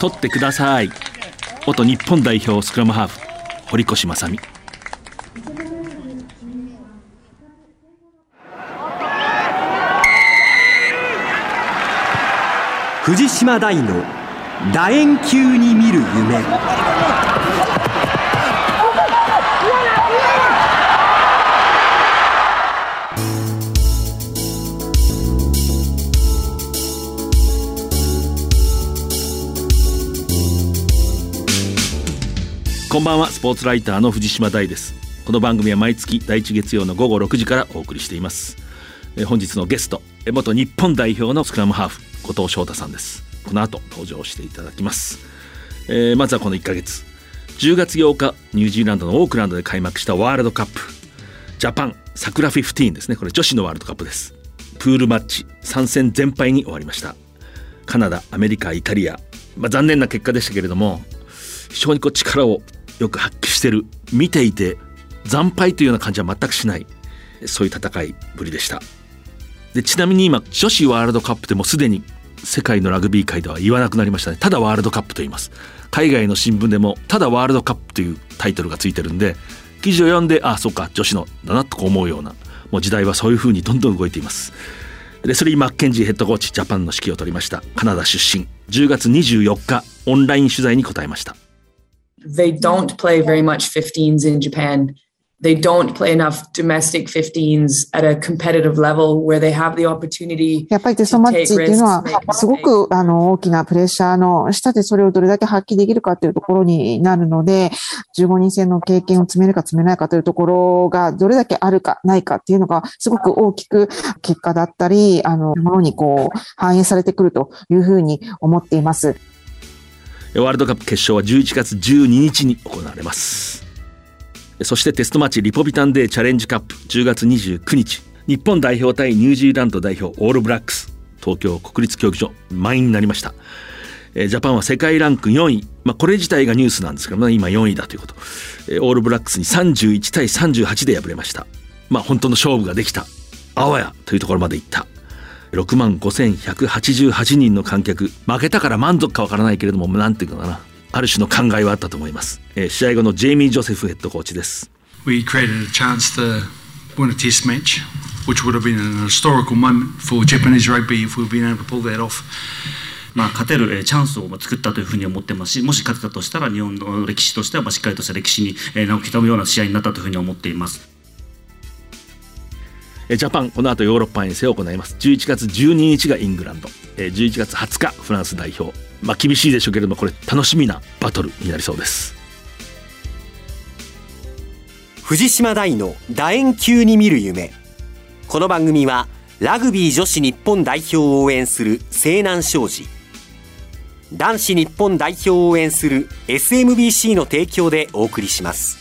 取ってください。元日本代表スクラムハーフ堀越正美。藤島大の楕円球に見る夢。こんばんはスポーツライターの藤島大です。この番組は毎月第一月曜の午後6時からお送りしています。本日のゲスト元日本代表のスクラムハーフ後藤翔太さんです。この後登場していただきます、えーまずはこの1ヶ月。10月8日ニュージーランドのオークランドで開幕したワールドカップ。ジャパン桜15ですね。これ女子のワールドカップです。プールマッチ3戦全敗に終わりました。カナダアメリカイタリア、まあ、残念な結果でしたけれども非常にこう力をよく発揮してる。見ていて惨敗というような感じは全くしない。そういう戦いぶりでした。でちなみに今女子ワールドカップでもすでに世界のラグビー界では言わなくなりましたね。ただワールドカップと言います。海外の新聞でもただワールドカップというタイトルがついてるんで記事を読んでああそうか女子のだなと思うようなもう時代はそういう風にどんどん動いています。レスリー・マッケンジーヘッドコーチジャパンの指揮を取りました。カナダ出身。10月24日オンライン取材に答えました。They don't play very much 15s in Japan. They don't play enough domestic 15s at a competitive level where they have the opportunity やっぱりテストマッチっていうのは、すごくあの大きなプレッシャーの下でそれをどれだけ発揮できるかというところになるので、15人戦の経験を積めるか積めないかというところがどれだけあるかないかっていうのがすごく大きく結果だったり、あの、ものにこう反映されてくるというふうに思っています。ワールドカップ決勝は11月12日に行われます。そしてテストマッチリポビタンデーチャレンジカップ10月29日日本代表対ニュージーランド代表オールブラックス東京国立競技場満員になりました。ジャパンは世界ランク4位、まあ、これ自体がニュースなんですけど、ね、今4位だということ、オールブラックスに31対38で敗れました。まあ本当の勝負ができた。あわやというところまでいった。6万5188人の観客負けたから満足かわからないけれどもなんていうのかなある種の考えはあったと思います、えー試合後のジェイミー・ジョセフヘッドコーチです we created a chance to win a test match, which would have been an historical moment for Japanese rugby if we'd been able to pull that off. まあ、勝てるえーチャンスをまあ作ったというふうに思ってますしもし勝てたとしたら日本の歴史としてはまあしっかりとした歴史にえー名を刻むような試合になったというふうに思っています。ジャパンこの後ヨーロッパ遠征を行います。11月12日がイングランド、えー11月20日フランス代表。まあ厳しいでしょうけれどもこれ楽しみなバトルになりそうです。藤島大の楕円球に見る夢。この番組はラグビー女子日本代表を応援する西南商事。男子日本代表を応援する SMBC の提供でお送りします。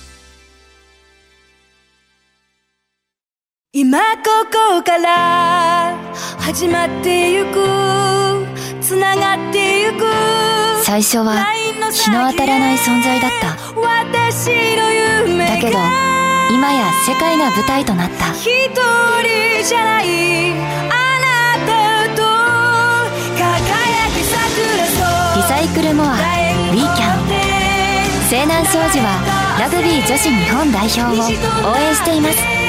今ここから始まってゆくつながってゆく最初は日の当たらない存在だった。私の夢がだけど今や世界が舞台となった。一人じゃないあなたと輝き桜とリサイクルモアウィーキャン西南商事はラグビー女子日本代表を応援しています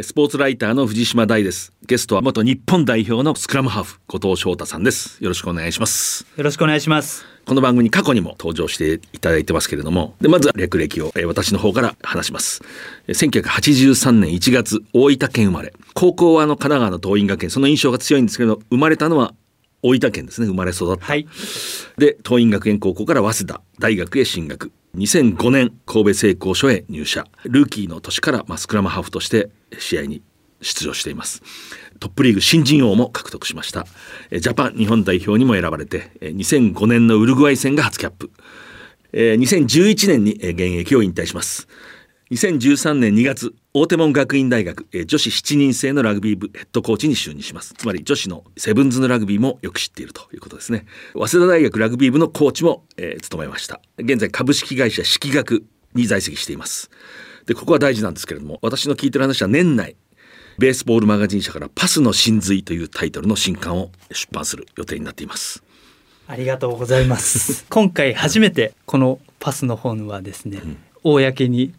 スポーツライターの藤島大です。ゲストは元日本代表のスクラムハーフ後藤翔太さんです。よろしくお願いします。よろしくお願いします。この番組に過去にも登場していただいてますけれどもでまずは略歴をえー私の方から話します。えー1983年1月大分県生まれ。高校はあの神奈川の桐蔭学園。その印象が強いんですけど生まれたのは大分県ですね。生まれ育った、はい。で桐蔭学園高校から早稲田大学へ進学2005年神戸製鋼所へ入社。ルーキーの年から、まあ、スクラムハーフとして試合に出場しています。トップリーグ新人王も獲得しました。ジャパン日本代表にも選ばれて2005年のウルグアイ戦が初キャップ。2011年に現役を引退します。2013年2月大手門学院大学えー女子7人制のラグビー部ヘッドコーチに就任します。つまり女子のセブンズのラグビーもよく知っているということですね。早稲田大学ラグビー部のコーチも、えー務めました。現在株式会社式学に在籍しています。でここは大事なんですけれども私の聞いてる話は年内ベースボールマガジン社からパスの真髄というタイトルの新刊を出版する予定になっています。ありがとうございます。今回初めてこのパスの本はですね、公に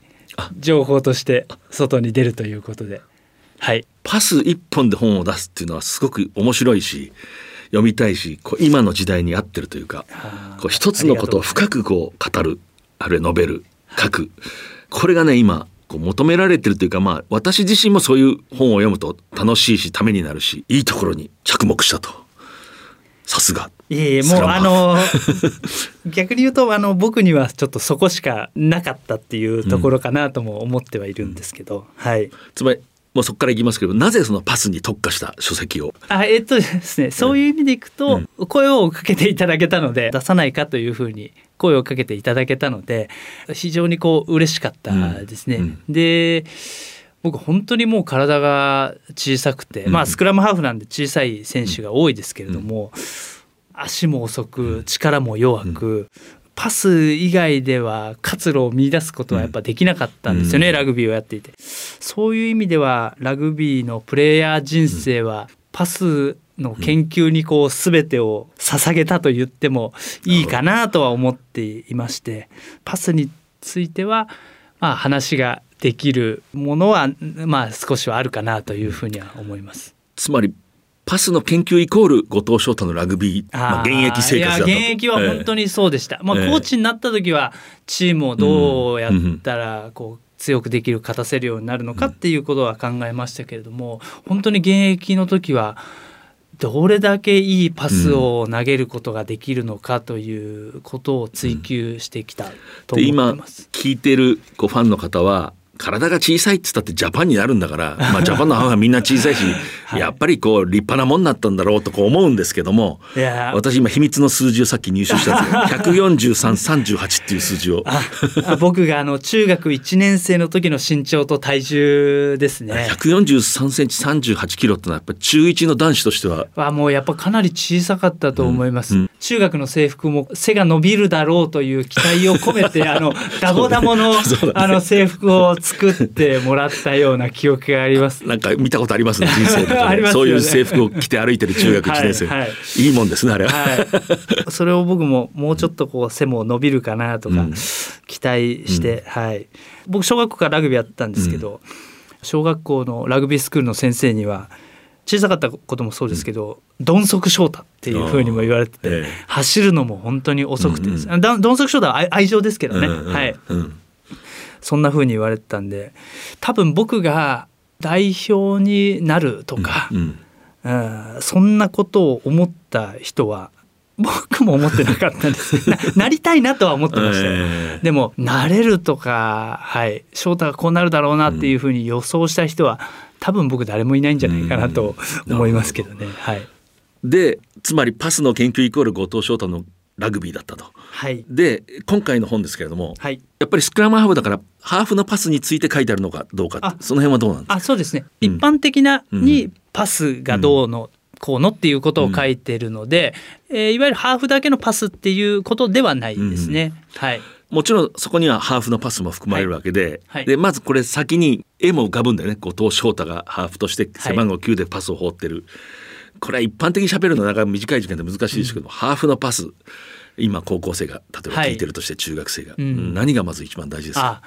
情報として外に出るということで、はい。パス一本で本を出すっていうのはすごく面白いし読みたいしこう今の時代に合ってるというかこう一つのことを深くこう語るあるいは述べる書く。これがね今こう求められてるというかまあ私自身もそういう本を読むと楽しいしためになるしいいところに着目したとさすが。いえいえもうあの 逆に言うとあの僕にはちょっとそこしかなかったっていうところかなとも思ってはいるんですけど、はい。つまりもうそこからいきますけどなぜそのパスに特化した書籍を？あえっとですねそういう意味でいくと、声をかけていただけたので出さないかというふうに声をかけていただけたので非常にこう嬉しかったですね。で僕本当にもう体が小さくて、まあスクラムハーフなんで小さい選手が多いですけれども、足も遅く力も弱く、パス以外では活路を見出すことはやっぱできなかったんですよね、ラグビーをやっていて。そういう意味ではラグビーのプレイヤー人生はパスの研究にこう全てを捧げたと言ってもいいかなとは思っていましてパスについてはまあ話ができるものはまあ少しはあるかなというふうには思います。つまりパスの研究イコール後藤翔太のラグビー、まあ、現役生活だと。いや現役は本当にそうでした、まあ、ええ。コーチになった時はチームをどうやったらこう強くできる勝たせるようになるのかっていうことは考えましたけれども本当に現役の時はどれだけいいパスを投げることができるのかということを追求してきたと思ってます。聞いてるこうファンの方は体が小さいって言ったってジャパンになるんだから、まあ、ジャパンのハーフはみんな小さいし、やっぱりこう立派なもんになったんだろうとこう思うんですけどもいや。私今秘密の数字をさっき入手したんですよ。14338っていう数字を。あ僕があの中学1年生の時の身長と体重ですね。143センチ38キロってのはやっぱり中1の男子としてははもうやっぱかなり小さかったと思います、中学の制服も背が伸びるだろうという期待を込めてあの ダボダボの,、あの制服を作ってもらったような記憶があります。なんか見たことありますね人生で、ありますよね。そういう制服を着て歩いてる中学1年生、はいはい。いいもんですねあれは、はい、それを僕ももうちょっとこう背も伸びるかなとか期待して、はい、僕小学校からラグビーやってたんですけど、小学校のラグビースクールの先生には小さかったこともそうですけど、鈍足翔太っていうふうにも言われてて、走るのも本当に遅くて鈍足翔太は愛愛情ですけどね、うんうんはい、うんそんなふうに言われてたんで多分僕が代表になるとか、うんうん。そんなことを思った人は僕も思ってなかったんです。ななりたいなとは思ってましたよ、えでもなれるとかはい翔太がこうなるだろうなっていうふうに予想した人は多分僕誰もいないんじゃないかなと思いますけどね、はい。でつまりパスの研究イコール後藤翔太のラグビーだったと。はい。で今回の本ですけれども、はい。やっぱりスクラムハーフだからハーフのパスについて書いてあるのかどうかあその辺はどうなんですか？あそうですね、一般的なにパスがどうの、こうのっていうことを書いてるので、えーいわゆるハーフだけのパスっていうことではないですね、はい。もちろんそこにはハーフのパスも含まれるわけで,、はい。でまずこれ先に絵も浮かぶんだよね。後藤翔太がハーフとして背番号9でパスを放ってる、これは一般的に喋るのはなかなか短い時間で難しいですけど、ハーフのパス。今高校生が例えば聞いてるとして中学生が、うん。何がまず一番大事ですか？あ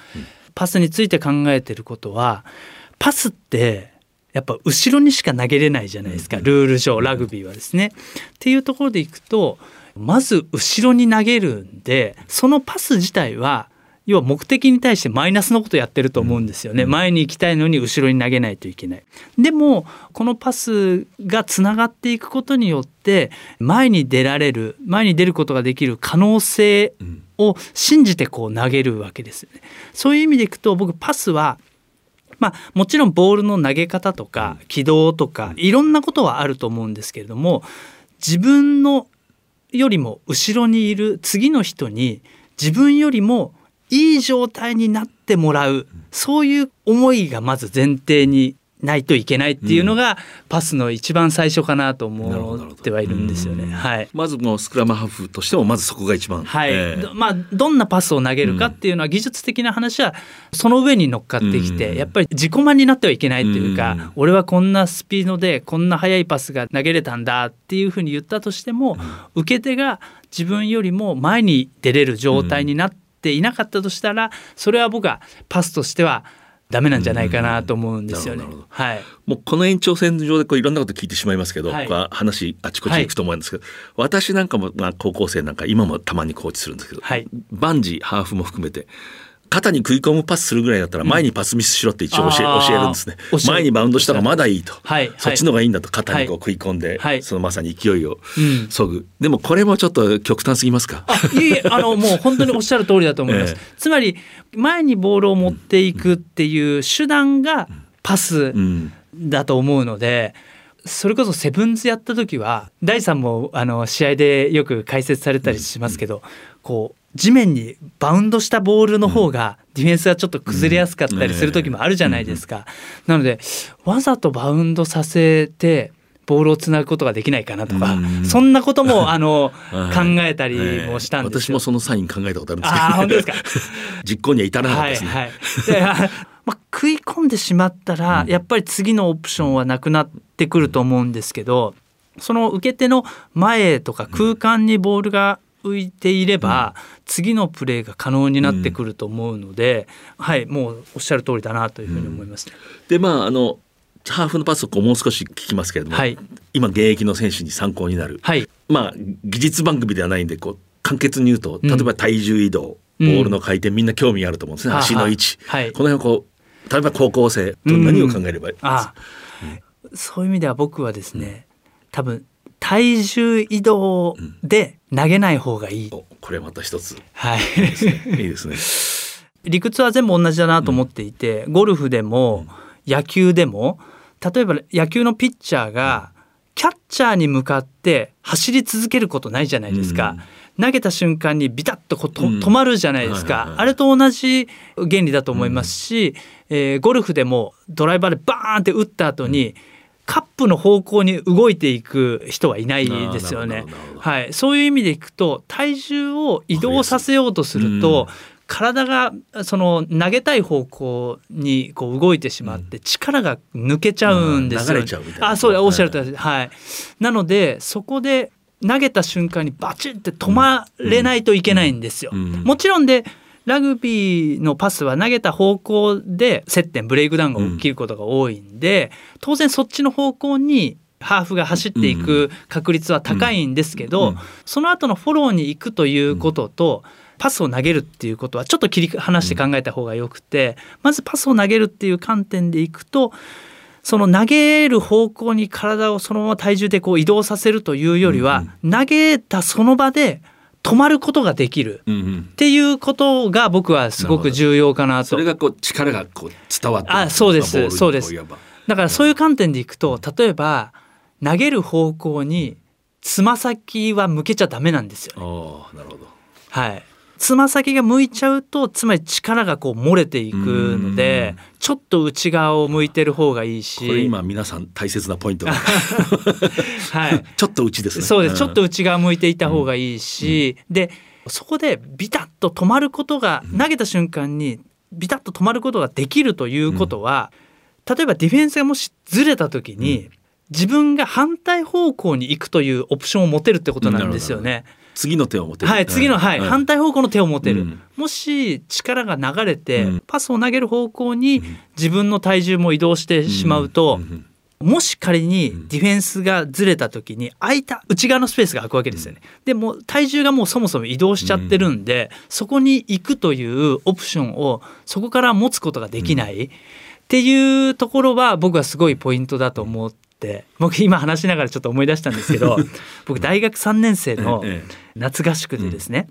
パスについて考えてることはパスってやっぱ後ろにしか投げれないじゃないですか、ルール上ラグビーはですね。っていうところでいくとまず後ろに投げるんでそのパス自体は要は目的に対してマイナスのことやってると思うんですよね、前に行きたいのに後ろに投げないといけない。でもこのパスがつながっていくことによって前に出られる前に出ることができる可能性を信じてこう投げるわけですよね。そういう意味でいくと僕パスはまあ、もちろんボールの投げ方とか軌道とかいろんなことはあると思うんですけれども自分のよりも後ろにいる次の人に自分よりもいい状態になってもらうそういう思いがまず前提にないといけないっていうのがパスの一番最初かなと思ってはいるんですよね。はい。まずもうスクラムハーフとしてもまずそこが一番。はい。えーどまあどんなパスを投げるかっていうのは技術的な話はその上に乗っかってきて、やっぱり自己満になってはいけないっていうか、俺はこんなスピードでこんな速いパスが投げれたんだっていうふうに言ったとしても、受け手が自分よりも前に出れる状態になっていなかったとしたら、それは僕はパスとしてはダメなんじゃないかなと思うんですよね。はい。もうこの延長線上でこういろんなこと聞いてしまいますけど、はい。話あちこち行くと思うんですけど、私なんかも、まあ、高校生なんか今もたまにコーチするんですけど、バンジーハーフも含めて肩に食い込むパスするぐらいだったら前にパスミスしろって一応教え,、教えるんですね。前にバウンドしたらまだいいと、はいそっちの方がいいんだと肩にこう食い込んで、はい。そのまさに勢いをうん。そぐ、でもこれもちょっと極端すぎますか？いえいえあのもう本当におっしゃる通りだと思います。えつまり前にボールを持っていくっていう手段がパスだと思うので。それこそセブンズやった時は大さんもあの試合でよく解説されたりしますけど、こう地面にバウンドしたボールの方がディフェンスがちょっと崩れやすかったりする時もあるじゃないですか。なのでわざとバウンドさせてボールをつなぐことができないかなとか、そんなことも あの考えたりもしたんです私もそのサイン考えたことあるんですけど、あー本当ですか？実行には至らなかったですね、はいはい。まあ、食い込んでしまったら、やっぱり次のオプションはなくなってくると思うんですけどその受け手の前とか空間にボールが浮いていれば、次のプレーが可能になってくると思うので、はいもうおっしゃる通りだなというふうに思いますね。でまああのハーフのパスをもう少し聞きますけれども、はい。今現役の選手に参考になる、はい。まあ技術番組ではないんでこう簡潔に言うと例えば体重移動、うん。ボールの回転みんな興味があると思うんですね、はあ足の位置、はい。この辺をこう例えば高校生と何を考えればいいですか、あそういう意味では僕はですね、多分体重移動で投げない方がいい。これまた一つ。はい。いいですね。理屈は全部同じだなと思っていて、ゴルフでも野球でも例えば野球のピッチャーがキャッチャーに向かって走り続けることないじゃないですか。投げた瞬間にビタッとこうと止まるじゃないですか、あれと同じ原理だと思いますし、えーゴルフでもドライバーでバーンって打った後に、カップの方向に動いていく人はいないですよね。はい、そういう意味でいくと体重を移動させようとすると、体がその投げたい方向にこう動いてしまって力が抜けちゃうんですよ、うん。流れちゃうみたいな。あそうだおっしゃるとりはい。なのでそこで投げた瞬間にバチッて止まれないといけないんですよ。もちろんでラグビーのパスは投げた方向で接点ブレイクダウンが起きることが多いんで、当然そっちの方向にハーフが走っていく確率は高いんですけど、その後のフォローに行くということと、パスを投げるっていうことはちょっと切り離して考えた方がよくて、まずパスを投げるっていう観点でいくとその投げる方向に体をそのまま体重でこう移動させるというよりは、投げたその場で止まることができるっていうことが僕はすごく重要かなと。それがこう力がこう伝わってあそうですそうですだからそういう観点でいくと例えば投げる方向につま先は向けちゃダメなんですよね。ああなるほど。はい。つま先が向いちゃうとつまり力がこう漏れていくのでちょっと内側を向いてる方がいいし。これ今皆さん大切なポイントが。はい、ちょっと内ですね。そうです、ん。ちょっと内側向いていた方がいいし、でそこでビタッと止まることが、投げた瞬間にビタッと止まることができるということは、例えばディフェンスがもしずれた時に、自分が反対方向に行くというオプションを持てるってことなんですよね。次の手を持てる。はい、次の、はい、うん。反対方向の手を持てる。もし力が流れて、パスを投げる方向に自分の体重も移動してしまうと、もし仮にディフェンスがずれた時に空いた内側のスペースが空くわけですよね。でも体重がもうそもそも移動しちゃってるんで、そこに行くというオプションをそこから持つことができないっていうところは僕はすごいポイントだと思って僕今話しながらちょっと思い出したんですけど僕大学3年生の夏合宿でですね、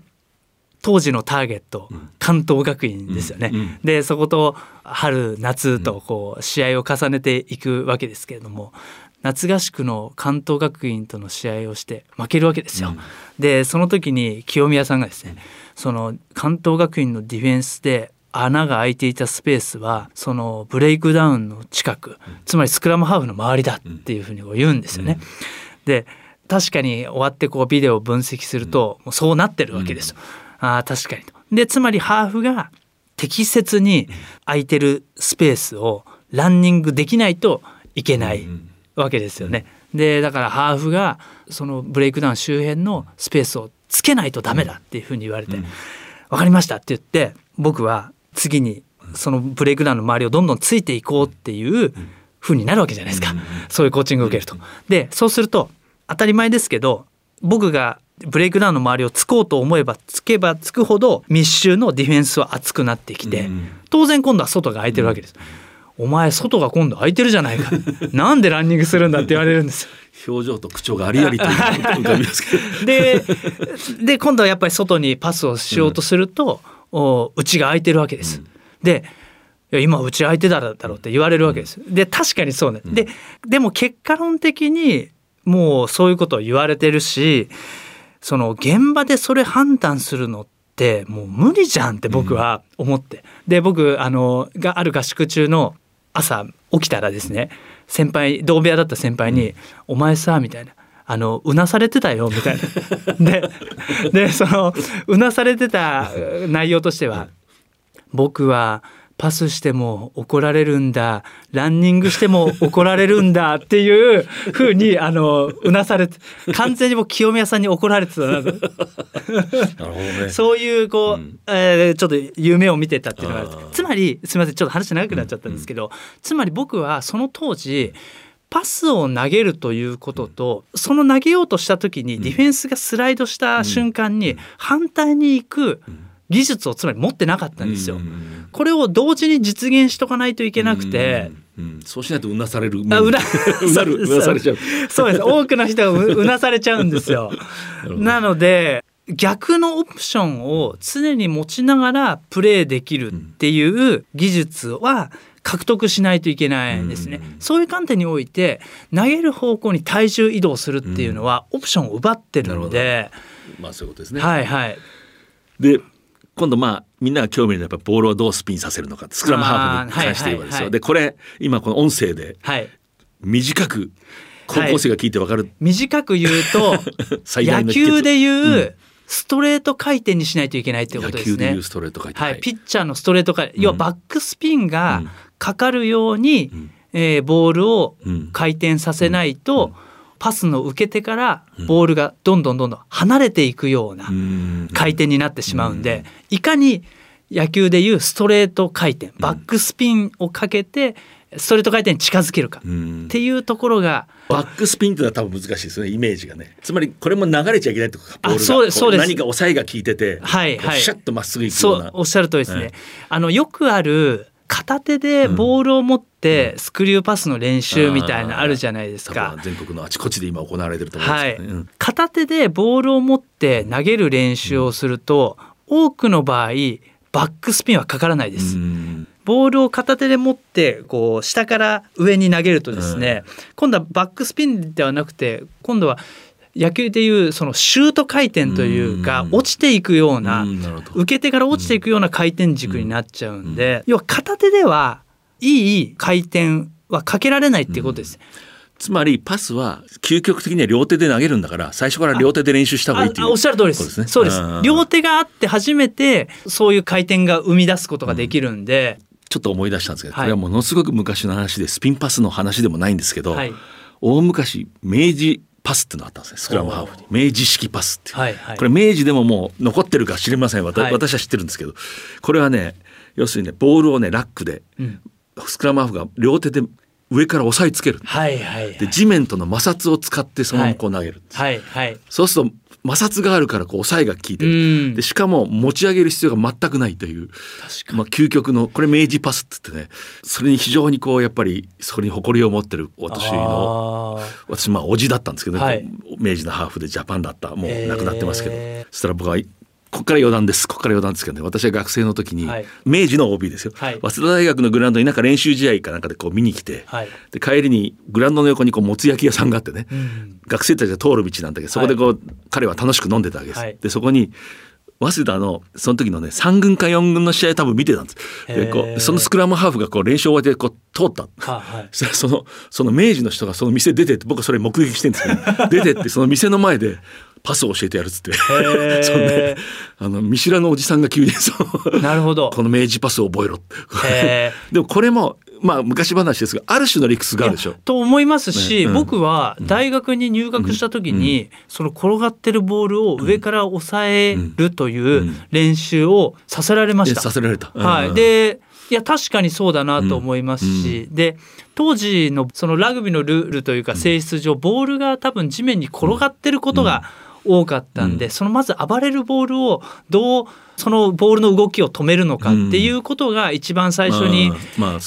当時のターゲット、関東学院ですよね。でそこと春夏とこう試合を重ねていくわけですけれども夏合宿の関東学院との試合をして負けるわけですよ。でその時に清宮さんがですねその関東学院のディフェンスで穴が開いていたスペースはそのブレイクダウンの近くつまりスクラムハーフの周りだっていうふうに言うんですよね。で確かに終わってこうビデオを分析するともうそうなってるわけですよ。あ確かにと。でつまりハーフが適切に空いてるスペースをランニングできないといけないわけですよね。でだからハーフがそのブレイクダウン周辺のスペースをつけないとダメだっていうふうに言われて「分かりました」って言って僕は次にそのブレイクダウンの周りをどんどんついていこうっていうふうになるわけじゃないですか。そういうコーチングを受けると。でそうすると当たり前ですけど僕がブレイクダウンの周りをつこうと思えばつけばつくほど密集のディフェンスは厚くなってきて当然今度は外が空いてるわけです。お前外が今度空いてるじゃないか。なんでランニングするんだって言われるんです。表情と口調がありありと浮かびますけど。でで今度はやっぱり外にパスをしようとすると、うん、お内が空いてるわけです。うん、で今内空いてただろうって言われるわけです。で確かにそうね。うん、ででも結果論的にもうそういうことを言われてるしその現場でそれ判断するのってもう無理じゃんって僕は思って。で僕あのがある合宿中の朝起きたらですね先輩同部屋だった先輩に「お前さ」みたいな。あのうなされてたよみたいな。ででそのうなされてた内容としては僕はパスしても怒られるんだランニングしても怒られるんだっていうふうにあのうなされて完全にもう清宮さんに怒られてたな。なるほど、ね、そういうこう、うん、えー、ちょっと夢を見てたっていうのがつまりすみませんちょっと話長くなっちゃったんですけど、うん、つまり僕はその当時パスを投げるということと、その投げようとした時にディフェンスがスライドした瞬間に反対に行く、うん技術をつまり持ってなかったんですよ。これを同時に実現しとかないといけなくて。うん、そうしないとうなされる。あ、うな、うなる、うなされちゃう。そうです。多くの人がうなされちゃうんですよ。なので、逆のオプションを常に持ちながらプレーできるっていう技術は獲得しないといけないんですね。そういう観点において投げる方向に体重移動するっていうのはオプションを奪ってるので、まあそういうことですね。はいはい。で今度まあみんなが興味のはやっぱボールをどうスピンさせるのかスクラムハーフに関して言えばですよ、はいはいはい、でこれ今この音声で短く高校生が聞いてわかる、はい、短く言うと 野球でいう、ストレート回転にしないといけないっていうことですね。ストレート回転、はい、ピッチャーのストレート回転、要はバックスピンがかかるように、うん、えー、ボールを回転させないと、うん。うん。パスの受け手からボールがどんどんどんどん離れていくような回転になってしまうんでいかに野球でいうストレート回転バックスピンをかけてストレート回転に近づけるかっていうところがバックスピンってのは多分難しいですねイメージがね。つまりこれも流れちゃいけないとかボールが。そうですそうです。何か抑えが効いててはいはい。シャッとまっすぐいくような。そうおっしゃるとりですね、はい、あのよくある片手でボールを持ってスクリューパスの練習みたいなあるじゃないですか。全国のあちこちで今行われてると思います、ね、はい、片手でボールを持って投げる練習をすると、多くの場合バックスピンはかからないです。ボールを片手で持ってこう下から上に投げるとですね、今度はバックスピンではなくて今度は野球でいうそのシュート回転というか落ちていくような受け手から落ちていくような回転軸になっちゃうんで要は片手ではいい回転はかけられないっていうことです。つまりパスは究極的には両手で投げるんだから最初から両手で練習した方がいいっていう。おっしゃる通りです。そうです。両手があって初めてそういう回転が生み出すことができるんで。ちょっと思い出したんですけど、これはものすごく昔の話でスピンパスの話でもないんですけど、はい、大昔明治パスってのがあったんですねスクラムハーフに。明治式パスっていう、はいはい、これ明治でももう残ってるか知りません私,、私は知ってるんですけどこれはね要するにねボールをねラックで、うん、スクラムハーフが両手で上から押さえつける、はいはいはい、で地面との摩擦を使ってそのままこう投げる、はいはい、そうすると摩擦があるからこう抑えが効いてる。でしかも持ち上げる必要が全くないという。まあ、究極のこれ明治パスって言ってね。それに非常にこうやっぱりそれに誇りを持ってる私の私まあおじだったんですけど、ね、はい、明治のハーフでジャパンだった。もう亡くなってますけど、そしたら僕はここから余談です。ここから余談ですけどね。私は学生の時に、はい。明治の OB ですよ、はい。早稲田大学のグラウンドになんか練習試合かなんかでこう見に来て、はい。で帰りにグラウンドの横にこうもつ焼き屋さんがあってね、うん学生たちが通る道なんだけどそこでこう、彼は楽しく飲んでたわけです、はい。でそこに早稲田のその時のね3軍か4軍の試合多分見てたんです。でこうそのスクラムハーフがこう練習終わってこう通った。ははい。そのその明治の人がその店出てって僕はそれ目撃してるんですけど出てってその店の前でパスを教えてやるっつって。ー。そのねあの見知らぬおじさんが急にそうなるほど。この明治パスを覚えろって。へでもこれもまあ昔話ですがある種の理屈があるでしょ。と思いますし、ねうん。僕は大学に入学した時に、その転がってるボールを上から抑えるという練習をさせられました。えさせられた、はい、うんでいや確かにそうだなと思いますし、で当時のそのラグビーのルールというか性質上、ボールが多分地面に転がってることが多かったんで、そのまず暴れるボールをどうそのボールの動きを止めるのかっていうことが一番最初に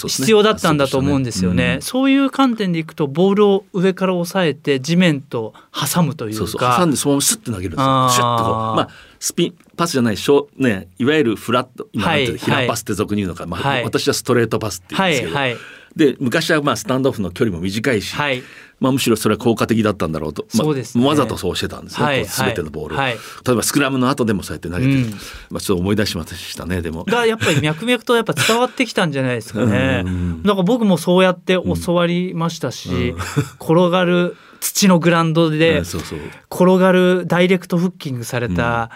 必要だったんだと思うんですよね。そういう観点でいくとボールを上から押さえて地面と挟むというか。そうそう。挟んでそのままスッて投げるんですよ。シュッとこう。まあスピンパスじゃないショねいわゆるフラット今なんてはい。平パスって俗に言うのか、まあはい。私はストレートパスって言うんですけど、はいはい。で昔はまあスタンドオフの距離も短いし、はいまあ、むしろそれは効果的だったんだろうと、まあそうですね。わざとそうしてたんですね、はい全てのボールを、はい。例えばスクラムの後でもそうやって投げてる、うん。まあ、ちょっと思い出しましたねでも。がやっぱり脈々とやっぱ伝わってきたんじゃないですかね。うん。だから僕もそうやって教わりましたし、転がる土のグラウンド うで転がるダイレクトフッキングされた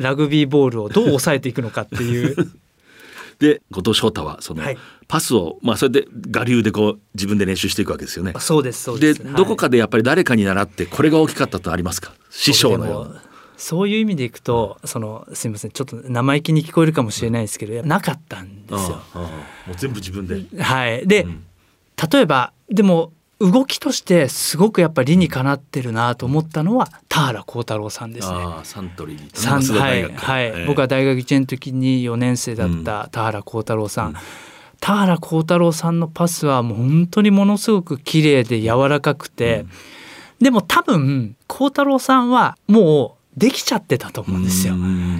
ラグビーボールをどう抑えていくのかっていう。で後藤翔太はその、はいパスを、まあ、それで我流でこう自分で練習していくわけですよね。そうですそうでです。はいどこかでやっぱり誰かに習ってこれが大きかったとありますか？師匠のような。そういう意味でいくとそのすみませんちょっと生意気に聞こえるかもしれないですけどなかったんですよ。ああああもう全部自分で。はい、で、例えばでも動きとしてすごくやっぱり理にかなってるなと思ったのは田原幸太郎さんですね。サントリー。はいはい。ええ。僕は大学1年の時に4年生だった田原幸太郎さん、田原幸太郎さんのパスはもう本当にものすごく綺麗で柔らかくて、でも多分幸太郎さんはもうできちゃってたと思うんですよ。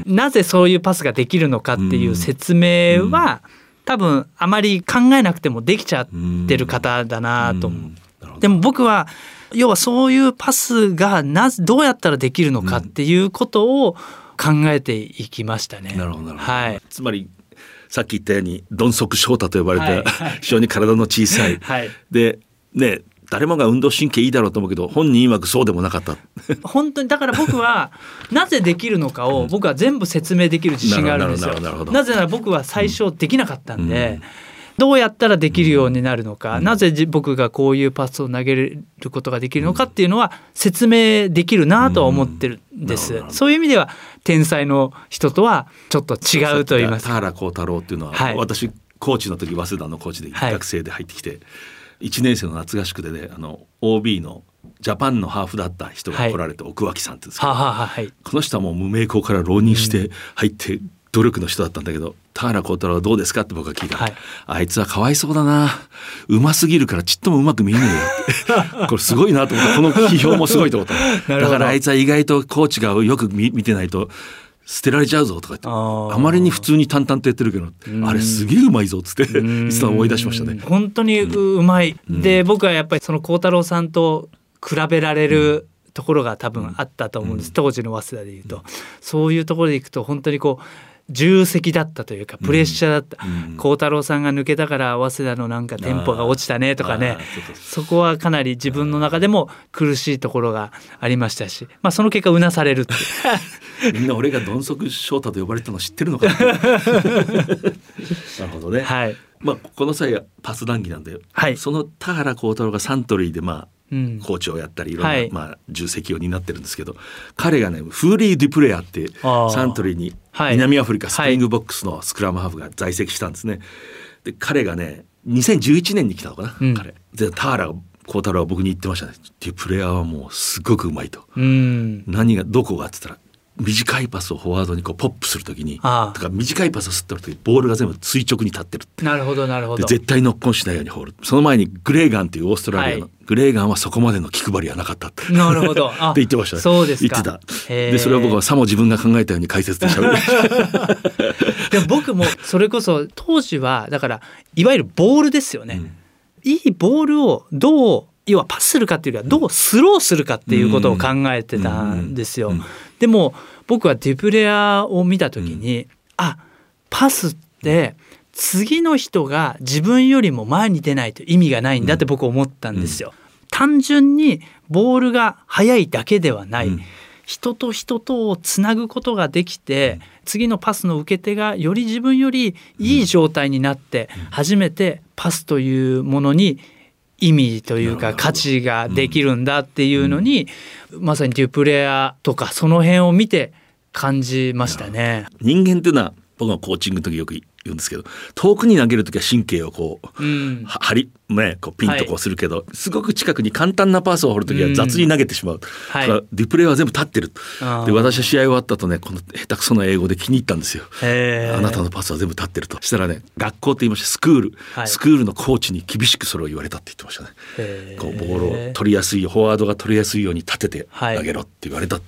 なぜそういうパスができるのかっていう説明は、多分あまり考えなくてもできちゃってる方だなと思う。でも僕は要はそういうパスがなぜどうやったらできるのかっていうことを考えていきましたね。なるほどなるほどはい。つまりさっき言ったように鈍足翔太と呼ばれた、はい 非常に体の小さい、はいでね誰もが運動神経いいだろうと思うけど本人曰くそうでもなかった。本当にだから僕はなぜできるのかを僕は全部説明できる自信があるんですよ。なぜなら僕は最初できなかったんで、どうやったらできるようになるのか、なぜじ僕がこういうパスを投げることができるのかっていうのは説明できるなとは思ってるんです。そういう意味では天才の人とはちょっと違うと言います田原幸太郎っていうのは、はい。私コーチの時早稲田のコーチではい。学生で入ってきて、1年生の夏合宿でねあの OB のジャパンのハーフだった人が来られて、奥脇さんってですけど、はい。この人はもう無名校から浪人して入って努力の人だったんだけど田原幸太郎はどうですかって僕が聞いたら、はい。あいつはかわいそうだな。うますぎるからちっともうまく見えねえよって。これすごいなと思ってこの批評もすごいと思った。だからあいつは意外とコーチがよく見見てないと捨てられちゃうぞとか言ってあまりに普通に淡々とやってるけどあれすげえうまいぞっつっていつも思い出しましたね。本当にううまい、で僕はやっぱりその幸太郎さんと比べられるところが多分あったと思うんです、当時の早稲田でいうと、そういうところでいくと本当にこう重責だったというかプレッシャーだった。幸、太郎さんが抜けたから早稲田のなんかテンポが落ちたねとかね。そこはかなり自分の中でも苦しいところがありましたし、まあ、その結果うなされる みんな俺が鈍足翔太と呼ばれてたの知ってるのかな。なるほどね。はい。まあこの際はパス談義なんで、はい。その田原耕太郎がサントリーでまあ、うん。コーチをやったりいろんな、はい。まあ重責を担ってるんですけど彼がねフーリー・デュプレアってサントリーにはい。南アフリカスプリングボクスのスクラムハーフが在籍したんですね。で彼がね2011年に来たのかな、うん。彼。で田原幸太郎は僕に言ってましたね。デュプレアはもうすごくうまいと。うん。何がどこがって言ったら短いパスをフォワードにこうポップするときにああ。とか短いパスをすってるときボールが全部垂直に立ってるなるほどなるほど。で絶対ノックオンしないように放るその前にグレーガンっていうオーストラリアの、はい。グレーガンはそこまでの気配りはなかったって。なるほど。あ って言ってましたね。そうですか。言ってた。でそれを僕はさも自分が考えたように解説でしゃべる。でも僕もそれこそ当時はだからいわゆるボールですよね、いいボールをどう要はパスするかっていうよりはどうスローするかっていうことを考えてたんですよ。でも僕はデュプレアを見た時に、あパスって次の人が自分よりも前に出ないと意味がないんだって僕思ったんですよ。単純にボールが速いだけではない、人と人とをつなぐことができて、次のパスの受け手がより自分よりいい状態になって初めてパスというものに意味というか価値ができるんだっていうのに、まさにデュプレアとかその辺を見て感じましたね。人間っていうのは僕はコーチングの時よく言うんですけど遠くに投げる時は神経をこう、うん。は張りねこうピンとこうするけど、すごく近くに簡単なパスを放る時は雑に投げてしまう、はい。だからデュプレイは全部立ってる。で私は試合終わった後ねこの下手くそな英語で気に入ったんですよ。あなたのパスは全部立ってると。したらね学校って言いましたスクール、はい。スクールのコーチに厳しくそれを言われたって言ってましたね。こうボールを取りやすいフォワードが取りやすいように立ててはい。投げろって言われた、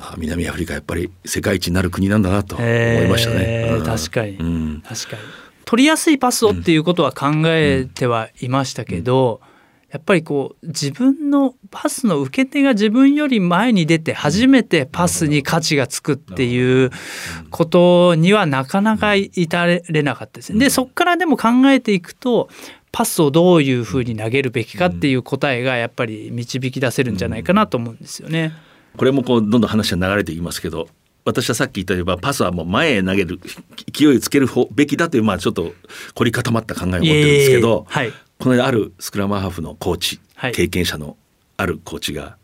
あ南アフリカやっぱり世界一になる国なんだなと思いましたね。へーうん。確かに、うん。確かに。取りやすいパスをっていうことは考えてはいましたけど、やっぱりこう自分のパスの受け手が自分より前に出て初めてパスに価値がつくっていうことにはなかなか至れなかったですね。でそこからでも考えていくとパスをどういうふうに投げるべきかっていう答えがやっぱり導き出せるんじゃないかなと思うんですよね。これもこうどんどん話が流れていきますけど私はさっき言ったようにパスはもう前へ投げる勢いをつける方べきだというまあちょっと凝り固まった考えを持ってるんですけど、はい。この間あるスクラムハーフのコーチ、はい。経験者のあるコーチが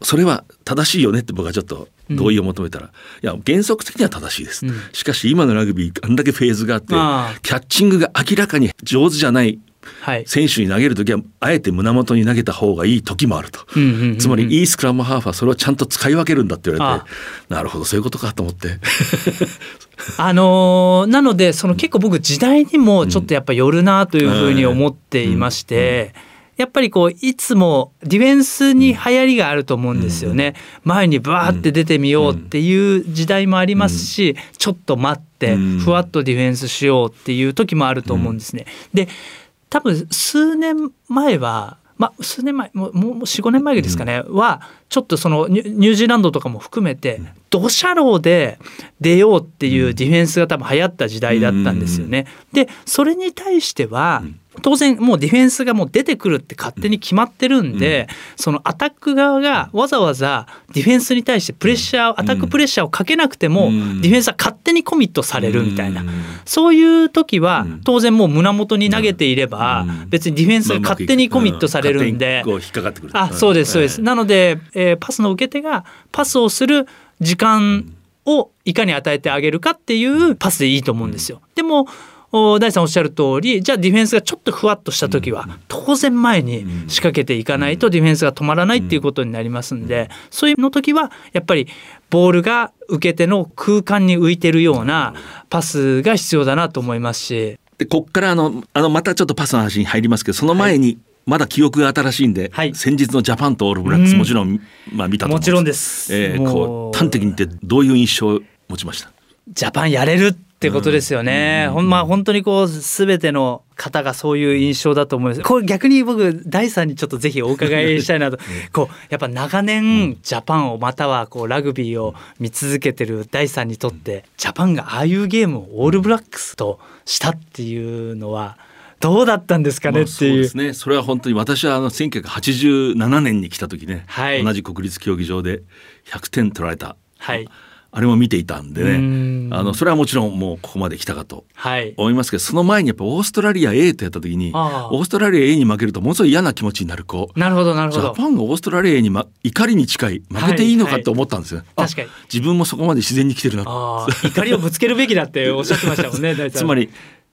それは正しいよねって僕はちょっと同意を求めたら、いや原則的には正しいです、うん。しかし今のラグビーあんだけフェーズがあってキャッチングが明らかに上手じゃないはい。選手に投げる時はあえて胸元に投げた方がいい時もあると、うんうんうんうんつまりいいスクラムハーフはそれをちゃんと使い分けるんだって言われてあなるほどそういうことかと思って。あのーなのでその結構僕時代にもちょっとやっぱよるなというふうに思っていまして、やっぱりこういつもディフェンスに流行りがあると思うんですよね。前にバーって出てみようっていう時代もありますし、ちょっと待ってふわっとディフェンスしようっていう時もあると思うんですね。で多分数年前はまあ、数年前もうもう45年前ですかね、はちょっとそのニュージーランドとかも含めて土砂牢で出ようっていうディフェンスが多分流行った時代だったんですよね。でそれに対しては当然もうディフェンスがもう出てくるって勝手に決まってるんで、そのアタック側がわざわざディフェンスに対してプレッシャーアタックプレッシャーをかけなくても、ディフェンスは勝手にコミットされるみたいな、そういう時は当然もう胸元に投げていれば、別にディフェンスが勝手にコミットされるんで、こう引っかかってくる。あそうですそうです、なので、えーパスの受け手がパスをする時間をいかに与えてあげるかっていうパスでいいと思うんですよ。でもお大さんおっしゃる通りじゃあディフェンスがちょっとふわっとした時は当然前に仕掛けていかないとディフェンスが止まらないっていうことになりますんでそういうの時はやっぱりボールが受け手の空間に浮いてるようなパスが必要だなと思いますし。でこっからあのあのまたちょっとパスの話に入りますけどその前に、まだ記憶が新しいんで、先日のジャパンとオールブラックスうん。もちろん、まあ、見たと思うんもちろんです。えーこう端的に言ってどういう印象を持ちました？ジャパンやれるってことですよね。ほんまあ本当にこう全ての方がそういう印象だと思います。これ逆に僕第三にちょっとぜひお伺いしたいなと。こうやっぱ長年ジャパンをまたはこうラグビーを見続けてる第三にとってジャパンがああいうゲームをオールブラックスとしたっていうのはどうだったんですかねっていう。そうですね。それは本当に私はあの1987年に来た時ね、はい。同じ国立競技場で100点取られた、はい。あれも見ていたんでうねん。あのそれはもちろんもうここまで来たかとはい。思いますけどその前にやっぱオーストラリア A とやった時にああ。オーストラリア A に負けるとものすごい嫌な気持ちになる子。なるほどなるほジャど。パンがオーストラリア A に、ま、怒りに近い負けていいのかって思ったんですよ、あ確かに。自分もそこまで自然に来てるなああ怒りをぶつけるべきだっておっしゃってましたもんね。つまり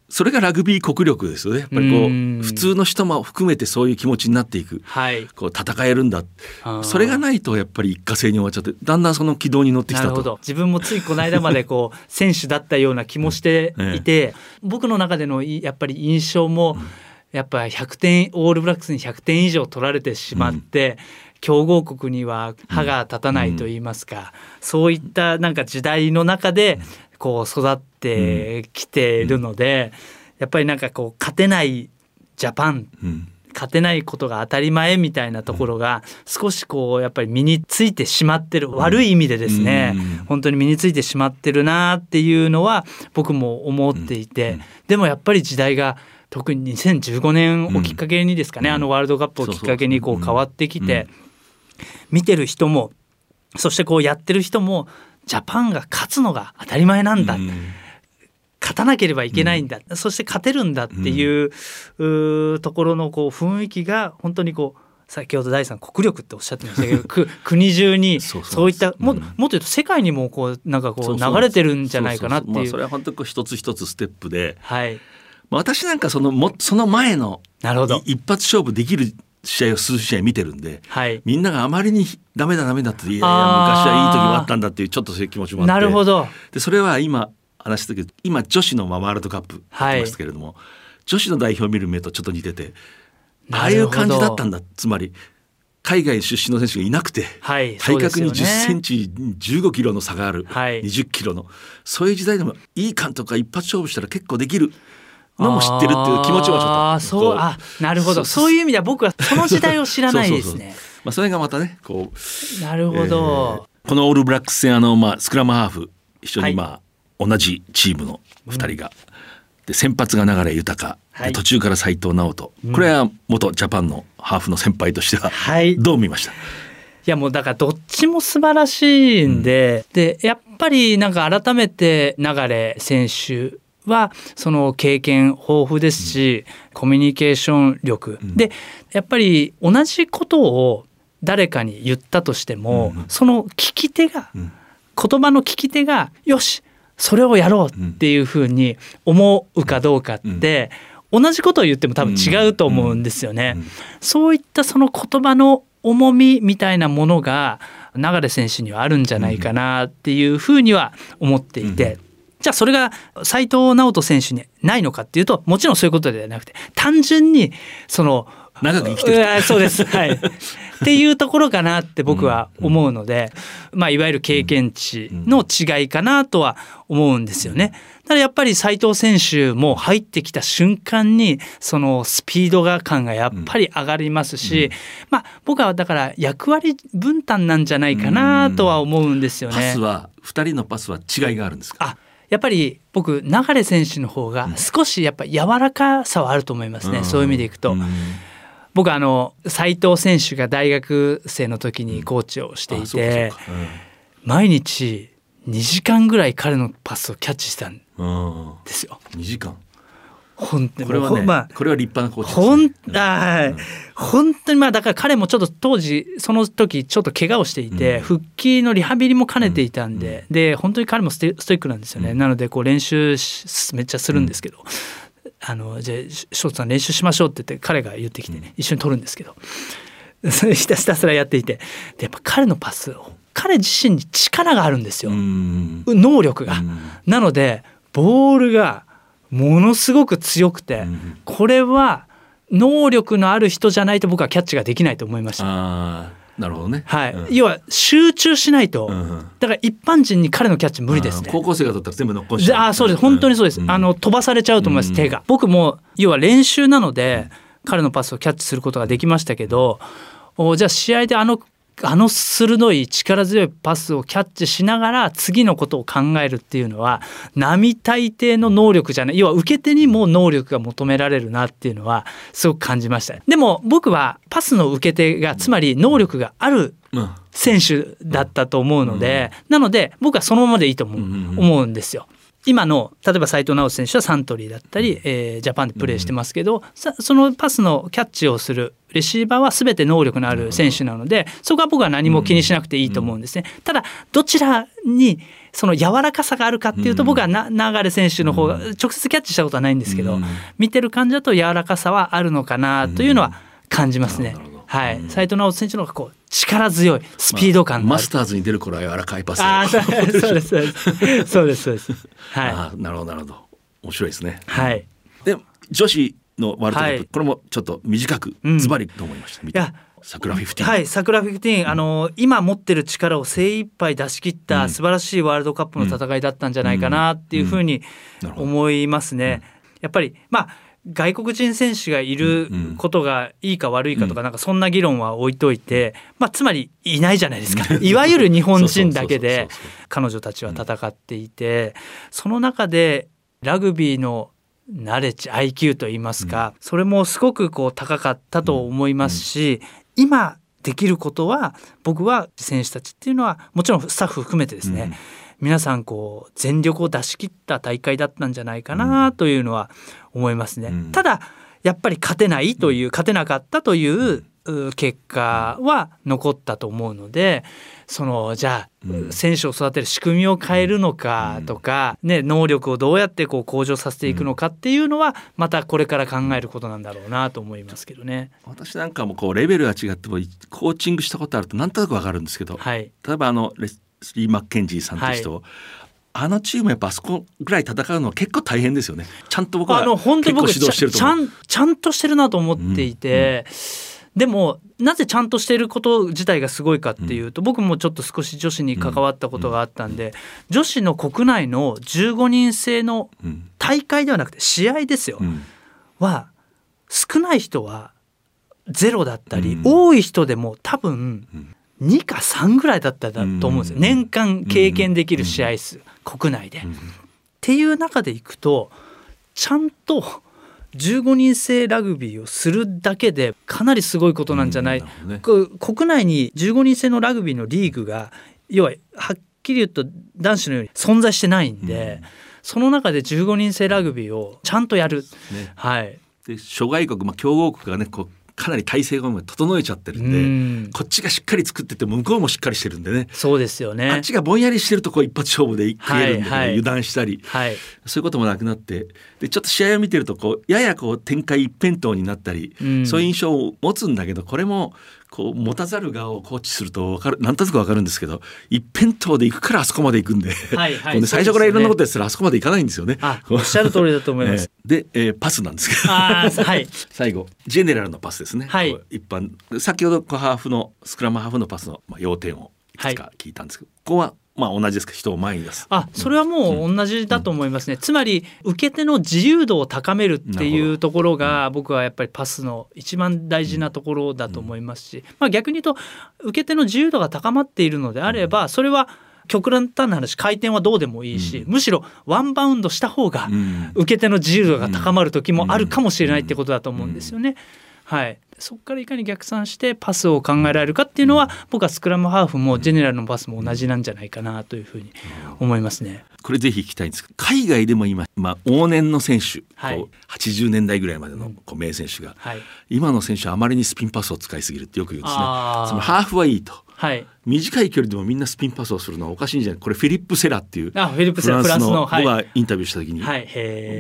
それがラグビー国力ですよね。やっぱりこうん。う普通の人も含めてそういう気持ちになっていく。はい。こう戦えるんだ。それがないとやっぱり一過性に終わっちゃってだんだんその軌道に乗ってきたと。自分もついこの間までこう 選手だったような気もしていて、僕の中でのいやっぱり印象も、やっぱ100点オールブラックスに100点以上取られてしまって、強豪国には歯が立たないと言いますか、そういったなんか時代の中でこう育ってきているので、やっぱりなんかこう勝てないジャパンうん。勝てないことが当たり前みたいなところが少しこうやっぱり身についてしまってる悪い意味でですねうん。本当に身についてしまってるなっていうのは僕も思っていてでもやっぱり時代が特に2015年をきっかけにですかねあのワールドカップをきっかけにこう変わってきて見てる人もそしてこうやってる人もジャパンが勝つのが当たり前なんだ。うん。勝たなければいけないんだ、そして勝てるんだっていう,、うーところのこう雰囲気が本当にこう先ほど第三国力っておっしゃってましたけど く国中にそういったも,、うん。もっと言うと世界にもこうなんかこそう流れてるんじゃないかなっていうそう。そうそう。まあそれは本当にこう一つ一つステップで。はい。まあ私なんかそのもその前のなるほど。い一発勝負できる試合を数試合見てるんではい。みんながあまりにダメだダメだっていやいや昔はいい時もあったんだっていうちょっとそういう気持ちもあって。なるほど。でそれは今話したけど今女子のまあワールドカップやってますけれども、女子の代表を見る目とちょっと似ててああいう感じだったんだつまり海外出身の選手がいなくて、はい体格に10そうですよね。センチ15キロの差がある、はい。20キロの。そういう時代でもいい監督が一発勝負したら結構できるのも知ってるっていう気持ちもちょっと。ああそうあなるほど。そう。いう意味では僕はその時代を知らないですね。まあ、それがまたねこう。なるほど、えーこのオールブラックス戦あの、まあ、スクラムハーフ一緒はい。にまあ、同じチームの2人が、で先発が流豊、はい。で途中から斉藤直人、これは元ジャパンのハーフの先輩としては、はい。どう見ました？いやもうだからどっちも素晴らしいんで、でやっぱりなんか改めて流選手はその経験豊富ですし、コミュニケーション力、でやっぱり同じことを誰かに言ったとしても、その聞き手が、言葉の聞き手がよしそれをやろうっていうふうに思うかどうかって、同じことを言っても多分違うと思うんですよね。そういったその言葉の重みみたいなものが流選手にはあるんじゃないかなっていうふうには思っていて。じゃあそれが斉藤直人選手にないのかっていうともちろんそういうことではなくて単純にその長く生きてるそうです。はい。っていうところかなって僕は思うので、まあいわゆる経験値の違いかなとは思うんですよね。ただやっぱり斉藤選手も入ってきた瞬間にそのスピードが感がやっぱり上がりますし、まあ僕はだから役割分担なんじゃないかなとは思うんですよね。パスは2人のパスは違いがあるんですか？あやっぱり僕流選手の方が少しやっぱ柔らかさはあると思いますね、そういう意味でいくと。僕あの斉藤選手が大学生の時にコーチをしていて、毎日2時間ぐらい彼のパスをキャッチしたんですよ。2時間本当に。これはね、まあこれは立派なコーチです、ほんはい、本当にまあだから彼もちょっと当時その時ちょっと怪我をしていて、復帰のリハビリも兼ねていたんで、で本当に彼もステストイックなんですよね、なのでこう練習しめっちゃするんですけど、あのじゃあショートさん練習しましょうって言って彼が言ってきてね、一緒に取るんですけど。ひたすらやっていて。でやっぱ彼のパスを彼自身に力があるんですよ、能力が。なのでボールがものすごく強くて、これは能力のある人じゃないと僕はキャッチができないと思いました。あなるほどね、はい、要は集中しないと、だから一般人に彼のキャッチ無理ですね。高校生が取ったら全部残しちゃう。あそうです。本当にそうです、あの飛ばされちゃうと思います、手が。僕も要は練習なので、彼のパスをキャッチすることができましたけどおじゃあ試合であのあの鋭い力強いパスをキャッチしながら次のことを考えるっていうのは並大抵の能力じゃない。要は受け手にも能力が求められるなっていうのはすごく感じました。でも僕はパスの受け手がつまり能力がある選手だったと思うので、なので僕はそのままでいいと思う,、思うんですよ。今の例えば斉藤直人選手はサントリーだったり、えージャパンでプレーしてますけど、さそのパスのキャッチをするレシーバーは全て能力のある選手なのでそこは僕は何も気にしなくていいと思うんですね。ただどちらにその柔らかさがあるかっていうと僕はな流選手の方が直接キャッチしたことはないんですけど、見てる感じだと柔らかさはあるのかなというのは感じますね。はい、斉藤直人選手の方がこう力強いスピード感がある。マスターズに出る頃は柔らかいパスああ、そうです、そうです。そうです、そうです。はい。あーなるほどなるほど。面白いですね。はい。で女子のワールドカップ、はい。これもちょっと短くうん。ズバリと思いました、見て。いや桜15、はい、桜15、あの今持ってる力を精一杯出し切った素晴らしいワールドカップの戦いだったんじゃないかなっていうふうに思いますね。やっぱりまあ外国人選手がいることがいいか悪いかとかなんかそんな議論は置いといて、まあ、つまりいないじゃないですか。いわゆる日本人だけで彼女たちは戦っていてその中でラグビーのナレッジ IQ といいますか、それもすごくこう高かったと思いますし、今できることは僕は選手たちっていうのはもちろんスタッフ含めてですね、皆さんこう全力を出し切った大会だったんじゃないかなというのは思いますね。ただやっぱり勝てないという、勝てなかったというう結果は残ったと思うのでそのじゃあ、選手を育てる仕組みを変えるのかとか、ね、能力をどうやってこう向上させていくのかっていうのはまたこれから考えることなんだろうなと思いますけどね。私なんかもこうレベルが違ってもコーチングしたことあるとなんとなくわかるんですけど、はい、例えばあのレスリー・マッケンジーさんという人、はい。あのチームやっぱあそこぐらい戦うのは結構大変ですよね。ちゃんと僕はあの本当僕指導してると思う。ちゃんちゃんとしてるなと思っていて、でもなぜちゃんとしてること自体がすごいかっていうと、僕もちょっと少し女子に関わったことがあったんで、女子の国内の15人制の大会ではなくて試合ですよ、は少ない人はゼロだったり、多い人でも多分2か3ぐらいだったと思うんですよ、年間経験できる試合数、国内で。っていう中でいくとちゃんと15人制ラグビーをするだけでかなりすごいことなんじゃない、こ国内に15人制のラグビーのリーグが要ははっきり言うと男子のように存在してないんで、その中で15人制ラグビーをちゃんとやる、ね。はい、で諸外国、まあ、強豪国がねこうかなり体制が整えちゃってるんで、うん。こっちがしっかり作ってて向こうもしっかりしてるんでね。そうですよね。あっちがぼんやりしてるとこう一発勝負で食えるんで、はいはい。油断したり、はい。そういうこともなくなってでちょっと試合を見てるとこうややこう展開一辺倒になったり、うん。そういう印象を持つんだけどこれもこう持たざる側をコーチすると分かるなんとなく分かるんですけど一辺倒で行くからあそこまで行くんで、はいはい。最初からいろんなことやってたらあそこまで行かないんですよね。あおっしゃる通りだと思います。えーで、えーパスなんですけど。はい。最後ジェネラルのパスですね、はい。一般先ほどハーフのスクラムハーフのパスの、まあ、要点をいくつか聞いたんですけど、ここはまあ同じですか人を前に出す。あそれはもう同じだと思いますね、つまり受け手の自由度を高めるっていうところが僕はやっぱりパスの一番大事なところだと思いますし、まあ、逆に言うと受け手の自由度が高まっているのであればそれは極端な話回転はどうでもいいし、むしろワンバウンドした方が受け手の自由度が高まる時もあるかもしれないってことだと思うんですよね。はい、そこからいかに逆算してパスを考えられるかっていうのは僕はスクラムハーフもジェネラルのパスも同じなんじゃないかなというふうに思いますね。これぜひ聞きたいんです海外でも今、まあ、往年の選手、はい。こう80年代ぐらいまでのこう名選手が、はい。今の選手はあまりにスピンパスを使いすぎるってよく言うんですね。あー。つまりハーフはいいとはい。短い距離でもみんなスピンパスをするのはおかしいんじゃない？これフィリップ・セラっていうあフィリップセラフランスの僕がインタビューした時に、はい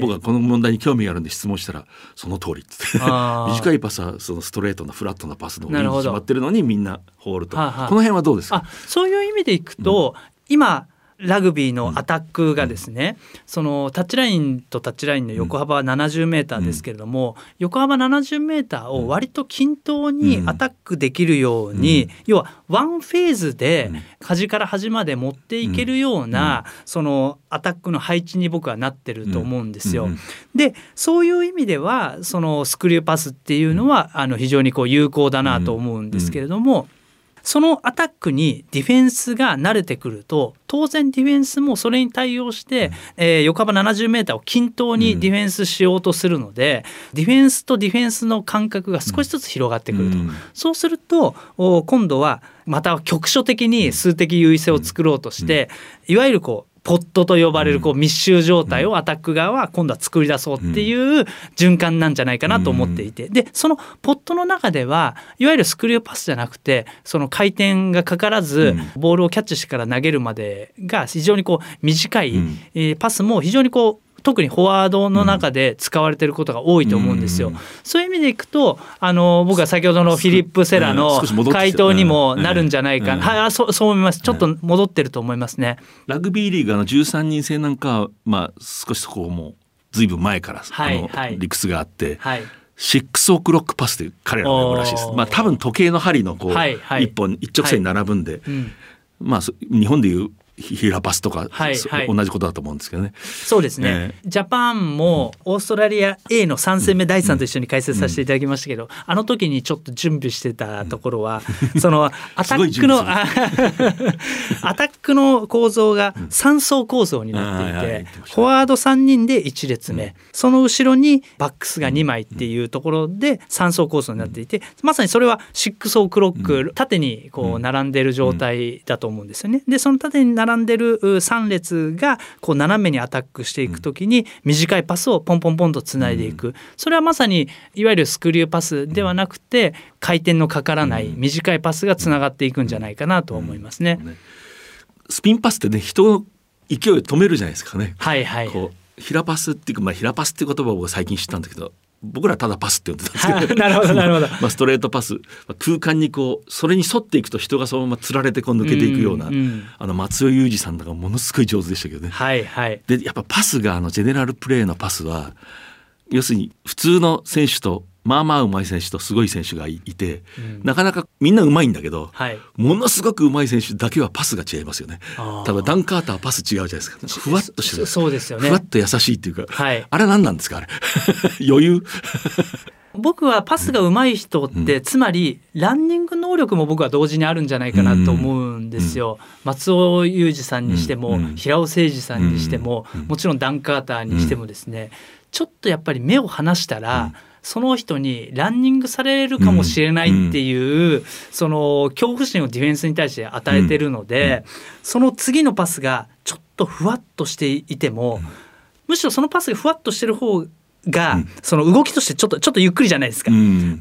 僕がこの問題に興味があるんで質問したらその通りっつって 短いパスはそのストレートなフラットなパスの方に決まってるのにみんなホールと、この辺はどうですか？あそういう意味でいくと、今ラグビーのアタックがですね、そのタッチラインとタッチラインの横幅は70メーターですけれども、横幅70メーターを割と均等にアタックできるように、要はワンフェーズで端から端まで持っていけるような、そのアタックの配置に僕はなってると思うんですよ。でそういう意味ではそのスクリューパスっていうのはあの非常にこう有効だなと思うんですけれども。そのアタックにディフェンスが慣れてくると当然ディフェンスもそれに対応して、えー横幅 70m を均等にディフェンスしようとするので、ディフェンスとディフェンスの間隔が少しずつ広がってくると、そうするとお今度はまた局所的に数的優位性を作ろうとして、いわゆるこうポットと呼ばれるこう密集状態をアタック側は今度は作り出そうっていう循環なんじゃないかなと思っていて。でそのポットの中ではいわゆるスクリューパスじゃなくてその回転がかからずボールをキャッチしてから投げるまでが非常にこう短いえーパスも非常にこう特にフォワードの中で使われてることが多いと思うんですよ。そういう意味でいくとあの僕は先ほどのフィリップ・セラの回答にもなるんじゃないか、うん。はいあそうそう思います。ちょっと戻ってると思いますね。ラグビーリーグあの13人制なんかは、まあ、少しそこもうずいぶん前から、はいはい。理屈があって、はい。シックスオクロックパスって彼らが呼ぶらしいです。まあ多分時計の針のこう、はいはい。一本一直線に並ぶんで、うん。まあそ日本でいうヒヒーラーパスとか、そはいはい。同じことだと思うんですけどね。そうですね、ジャパンもオーストラリア A の3戦目第3と一緒に解説させていただきましたけど、あの時にちょっと準備してたところは、その アタックのあアタックの構造が3層構造になっていて、フォワード3人で1列目、その後ろにバックスが2枚っていうところで3層構造になっていて、まさにそれはシックスオークロック、縦にこう並んでる状態だと思うんですよね。でその縦に並んでる3列がこう斜めにアタックしていくときに短いパスをポンポンポンとつないでいく、それはまさにいわゆるスクリューパスではなくて回転のかからない短いパスがつながっていくんじゃないかなと思いますね。スピンパスってね人の勢いを止めるじゃないですかね。はいはい。こう平パスっていうか、まあ、平パスっていう言葉を僕最近知ったんだけど僕らただパスって呼んでたんですけど なるほどなるほど まあ、ストレートパスまあ空間にこうそれに沿っていくと人がそのままつられてこう抜けていくような、うんうんあの松尾裕二さんとかものすごい上手でしたけどね。はいはい。でやっぱパスがあのジェネラルプレーのパスは要するに普通の選手とまあまあうまい選手とすごい選手がいいて、なかなかみんなうまいんだけど、はい。ものすごくうまい選手だけはパスが違いますよね。多分ダン・カーターはパス違うじゃないですか。ふわっとしてる。そそうですよね。ふわっと優しいっていうか、はい。あれ何なんですか？あれ。余裕？僕はパスが上手い人って、つまりランニング能力も僕は同時にあるんじゃないかなと思うんですよ。松尾裕二さんにしても、平尾誠二さんにしても、もちろんダン・カーターにしてもですね、ちょっとやっぱり目を離したら、その人にランニングされるかもしれないっていう、その恐怖心をディフェンスに対して与えてるので、その次のパスがちょっとふわっとしていても、むしろそのパスがふわっとしてる方が、その動きとしてちょっとちょっとゆっくりじゃないですか。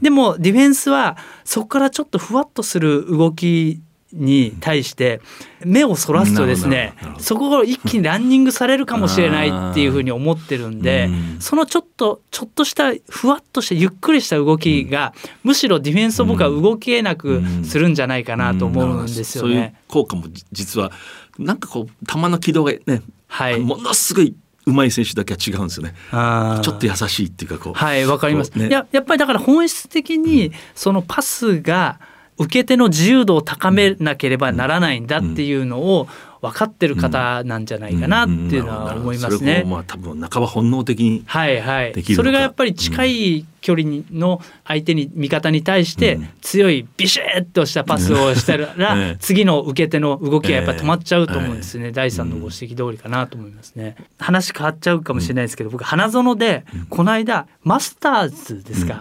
でもディフェンスはそこからちょっとふわっとする動きに対して目をそらすとですねそこを一気にランニングされるかもしれないっていうふうに思ってるんでそのちょっとちょっとしたふわっとしたゆっくりした動きがむしろディフェンスを僕は動けなくするんじゃないかなと思うんですよそういうね。効果もじ実はなんかこう球の軌道がね、はい。ものすごい上手い選手だけは違うんですよね。ちょっと優しいっていうかこう。はいわかります、ね。いややっぱりだから本質的にそのパスが受け手の自由度を高めなければならないん。だっていうのを分かってる方なん。じゃないかなっていうのは思いますねそれを。まあ多分半ば本能的にはい。はいできるのか。それがやっぱり近い距離にの相手に味方に対して強いビシッとしたパスをしたら、え え次の受け手の動きがやっぱり止まっちゃうと思うんですね、第三のご指摘通りかなと思いますね。話変わっちゃうかもしれないですけど、僕花園でこの間マスターズですか、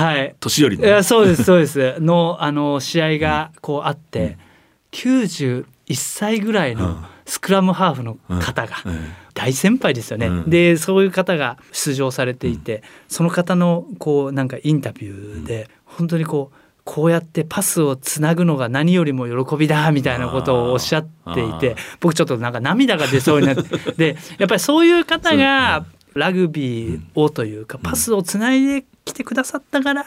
はい。年寄りの。そうですそうです。のあの試合がこうあって、91歳ぐらいのスクラムハーフの方が、大先輩ですよね、でそういう方が出場されていて、その方のこうなんかインタビューで、本当にこうこうやってパスをつなぐのが何よりも喜びだみたいなことをおっしゃっていて僕ちょっとなんか涙が出そうになって。でやっぱりそういう方がラグビーをというかパスをつないできてくださったから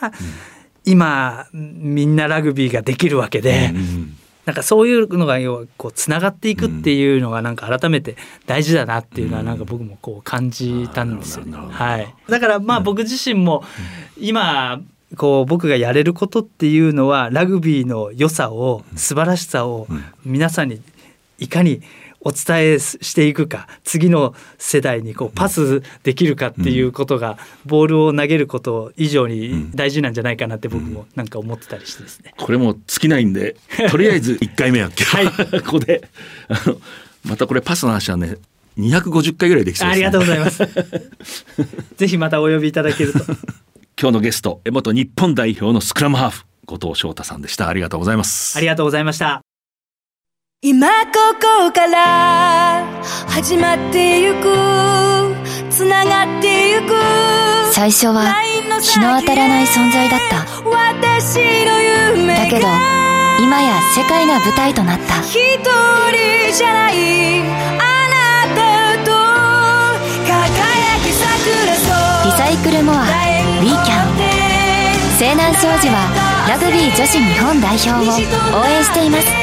今みんなラグビーができるわけで。なんかそういうのが要はこうつながっていくっていうのがなんか改めて大事だなっていうのはなんか僕もこう感じたんですよ。ね。はい。だからまあ僕自身も今こう僕がやれることっていうのはラグビーの良さを素晴らしさを皆さんにいかにお伝えしていくか次の世代にこうパスできるかっていうことがボールを投げること以上に大事なんじゃないかなって僕もなんか思ってたりしてですね。これも尽きないんで とりあえず1回目は今日、ここであのまたこれパスの話はね250回ぐらいできそうです、ね、ありがとうございます。ぜひまたお呼びいただけると。今日のゲスト元日本代表のスクラムハーフ後藤翔太さんでした。ありがとうございます。ありがとうございました。今ここから始まってゆくつながってゆく。最初は日の当たらない存在だった。私の夢だけど今や世界が舞台となった。一人じゃないあなたと輝き桜そう。リサイクルモアウィーキャン西南商事はラグビー女子日本代表を応援しています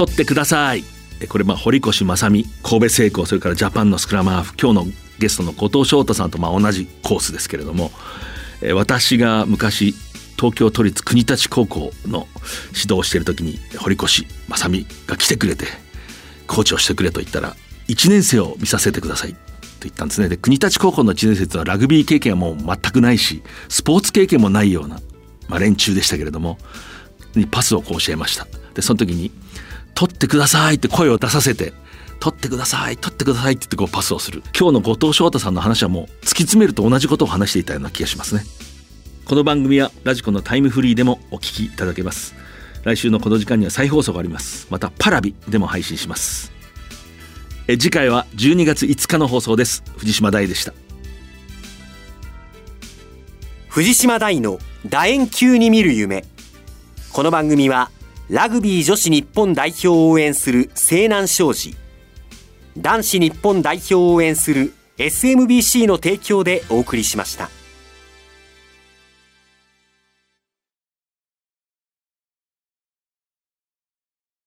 取ってください。これまあ堀越正美神戸製鋼それからジャパンのスクラムハーフ今日のゲストの後藤翔太さんとまあ同じコースですけれども私が昔東京都立国立高校の指導をしている時に堀越正美が来てくれてコーチをしてくれと言ったら1年生を見させてくださいと言ったんですね。で国立高校の1年生とはラグビー経験はもう全くないしスポーツ経験もないような、まあ、連中でしたけれどもにパスをこう教えました。でその時に「取ってください」って声を出させて取ってください取ってくださいって言ってこうパスをする。今日の後藤翔太さんの話はもう突き詰めると同じことを話していたような気がしますね。この番組はラジコのタイムフリーでもお聞きいただけます。来週のこの時間には再放送があります。またパラビでも配信します。え次回は12月5日の放送です。藤島大でした。藤島大の楕円球に見る夢。この番組はラグビー女子日本代表を応援する西南商事男子日本代表を応援する SMBC の提供でお送りしました。